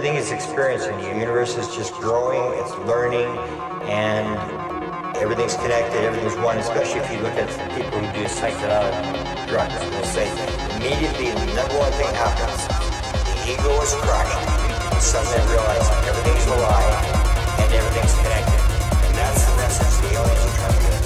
Everything is experiencing. The universe is just growing, it's learning, and everything's connected, everything's one, especially if you look at people who do psychedelic drugs. They'll say immediately the number one thing happens. The ego is crushed. Suddenly realize everything's alive and everything's connected. And that's the message the aliens are trying to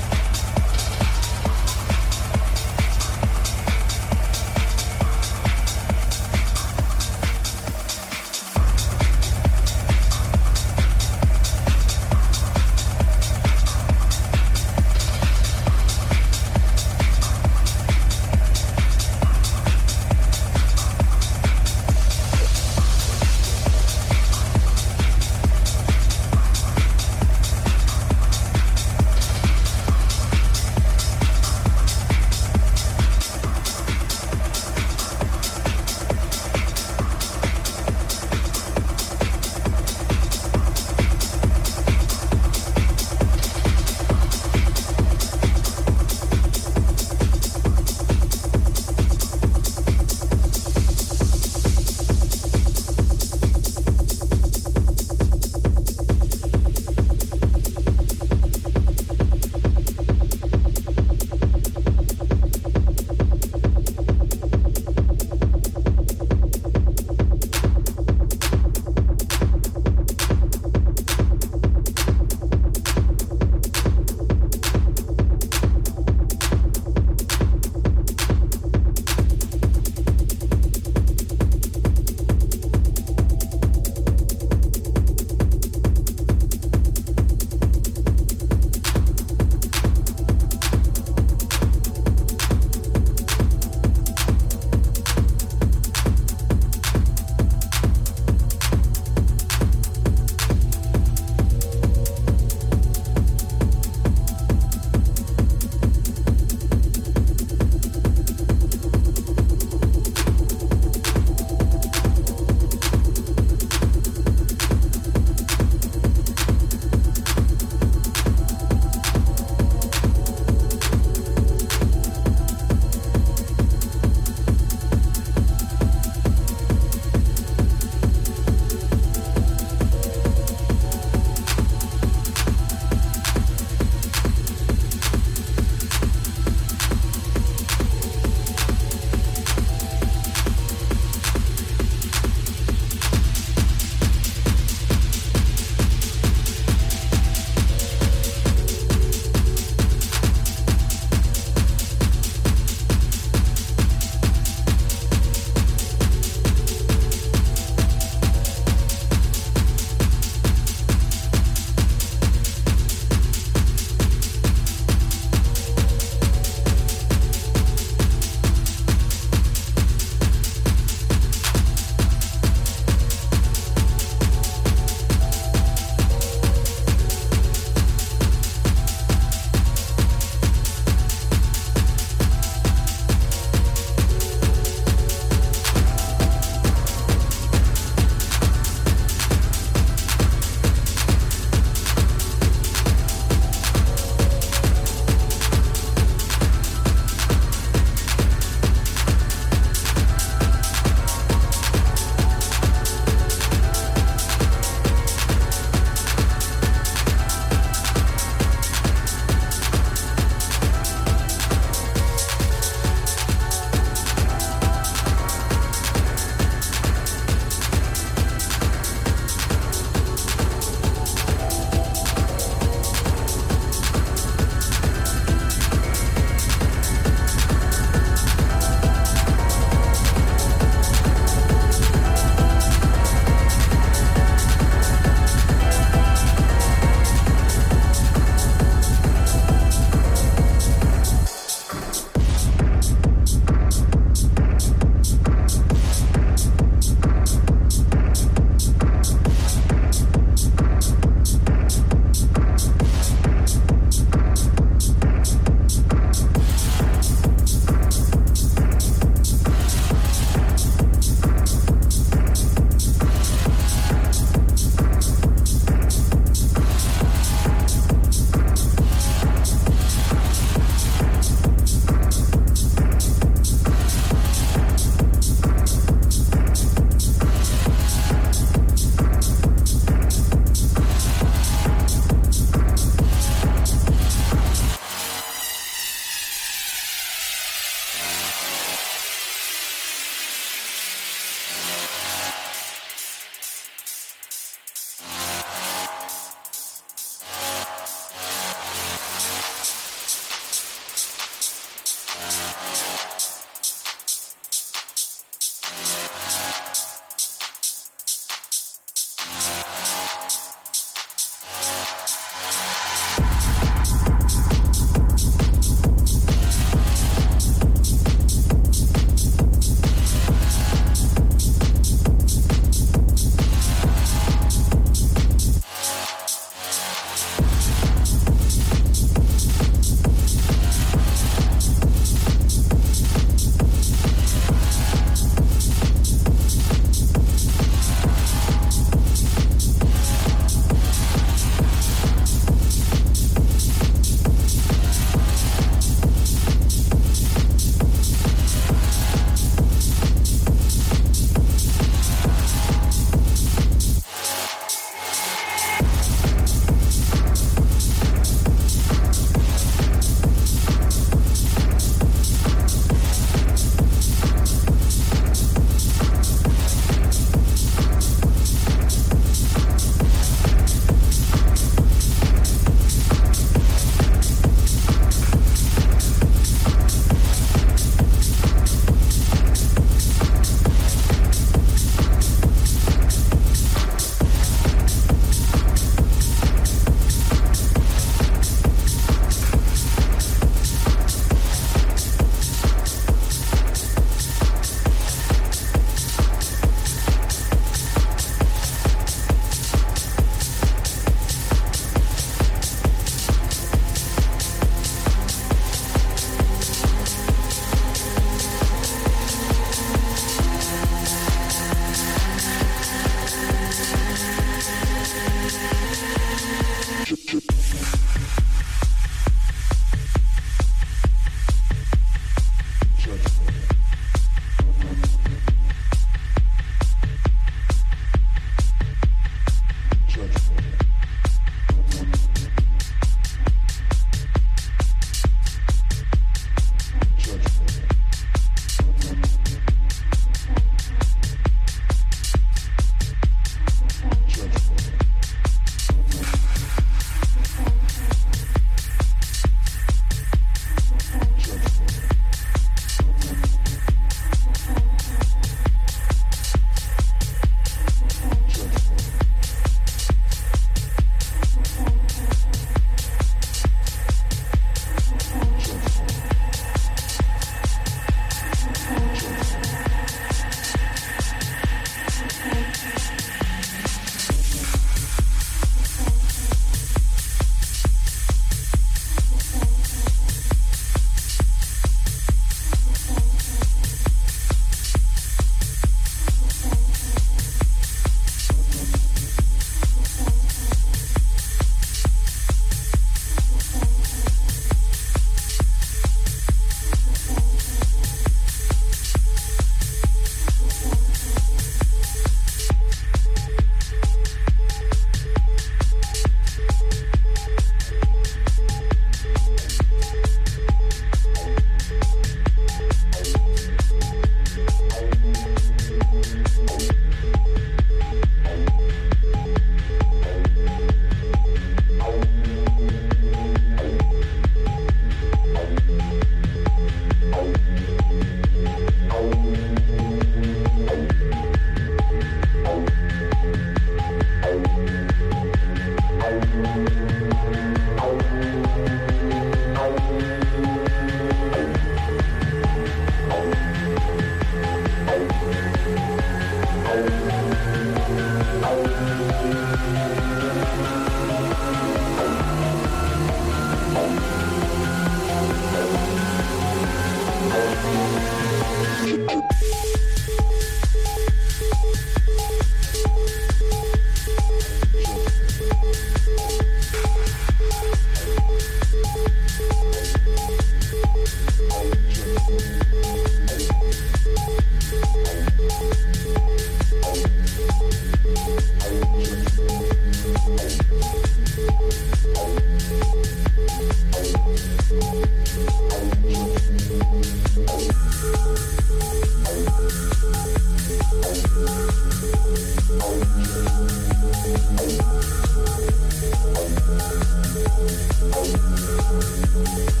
Thank